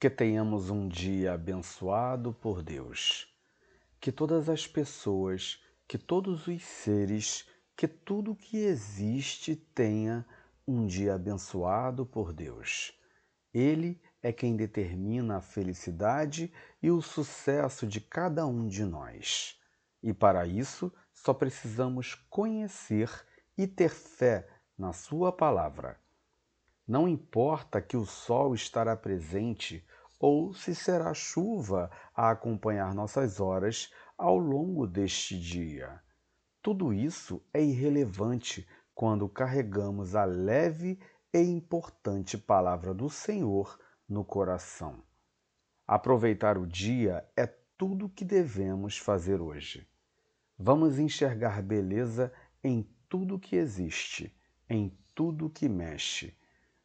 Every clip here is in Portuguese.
Que tenhamos um dia abençoado por Deus. Que todas as pessoas, que todos os seres, que tudo que existe tenha um dia abençoado por Deus. Ele é quem determina a felicidade e o sucesso de cada um de nós. E para isso, só precisamos conhecer e ter fé na Sua palavra. Não importa que o sol estará presente ou se será chuva a acompanhar nossas horas ao longo deste dia. Tudo isso é irrelevante quando carregamos a leve e importante palavra do Senhor no coração. Aproveitar o dia é tudo o que devemos fazer hoje. Vamos enxergar beleza em tudo que existe, em tudo que mexe.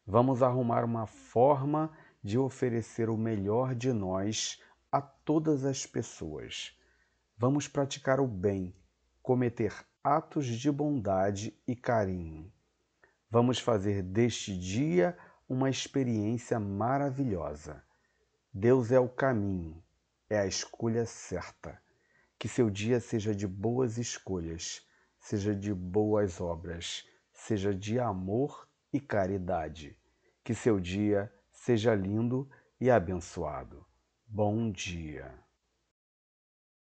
Vamos arrumar uma forma de oferecer o melhor de nós a todas as pessoas. Vamos praticar o bem, cometer atos de bondade e carinho. Vamos fazer deste dia uma experiência maravilhosa. Deus é o caminho, é a escolha certa. Que seu dia seja de boas escolhas, seja de boas obras, seja de amor e caridade. Que seu dia seja lindo e abençoado. Bom dia.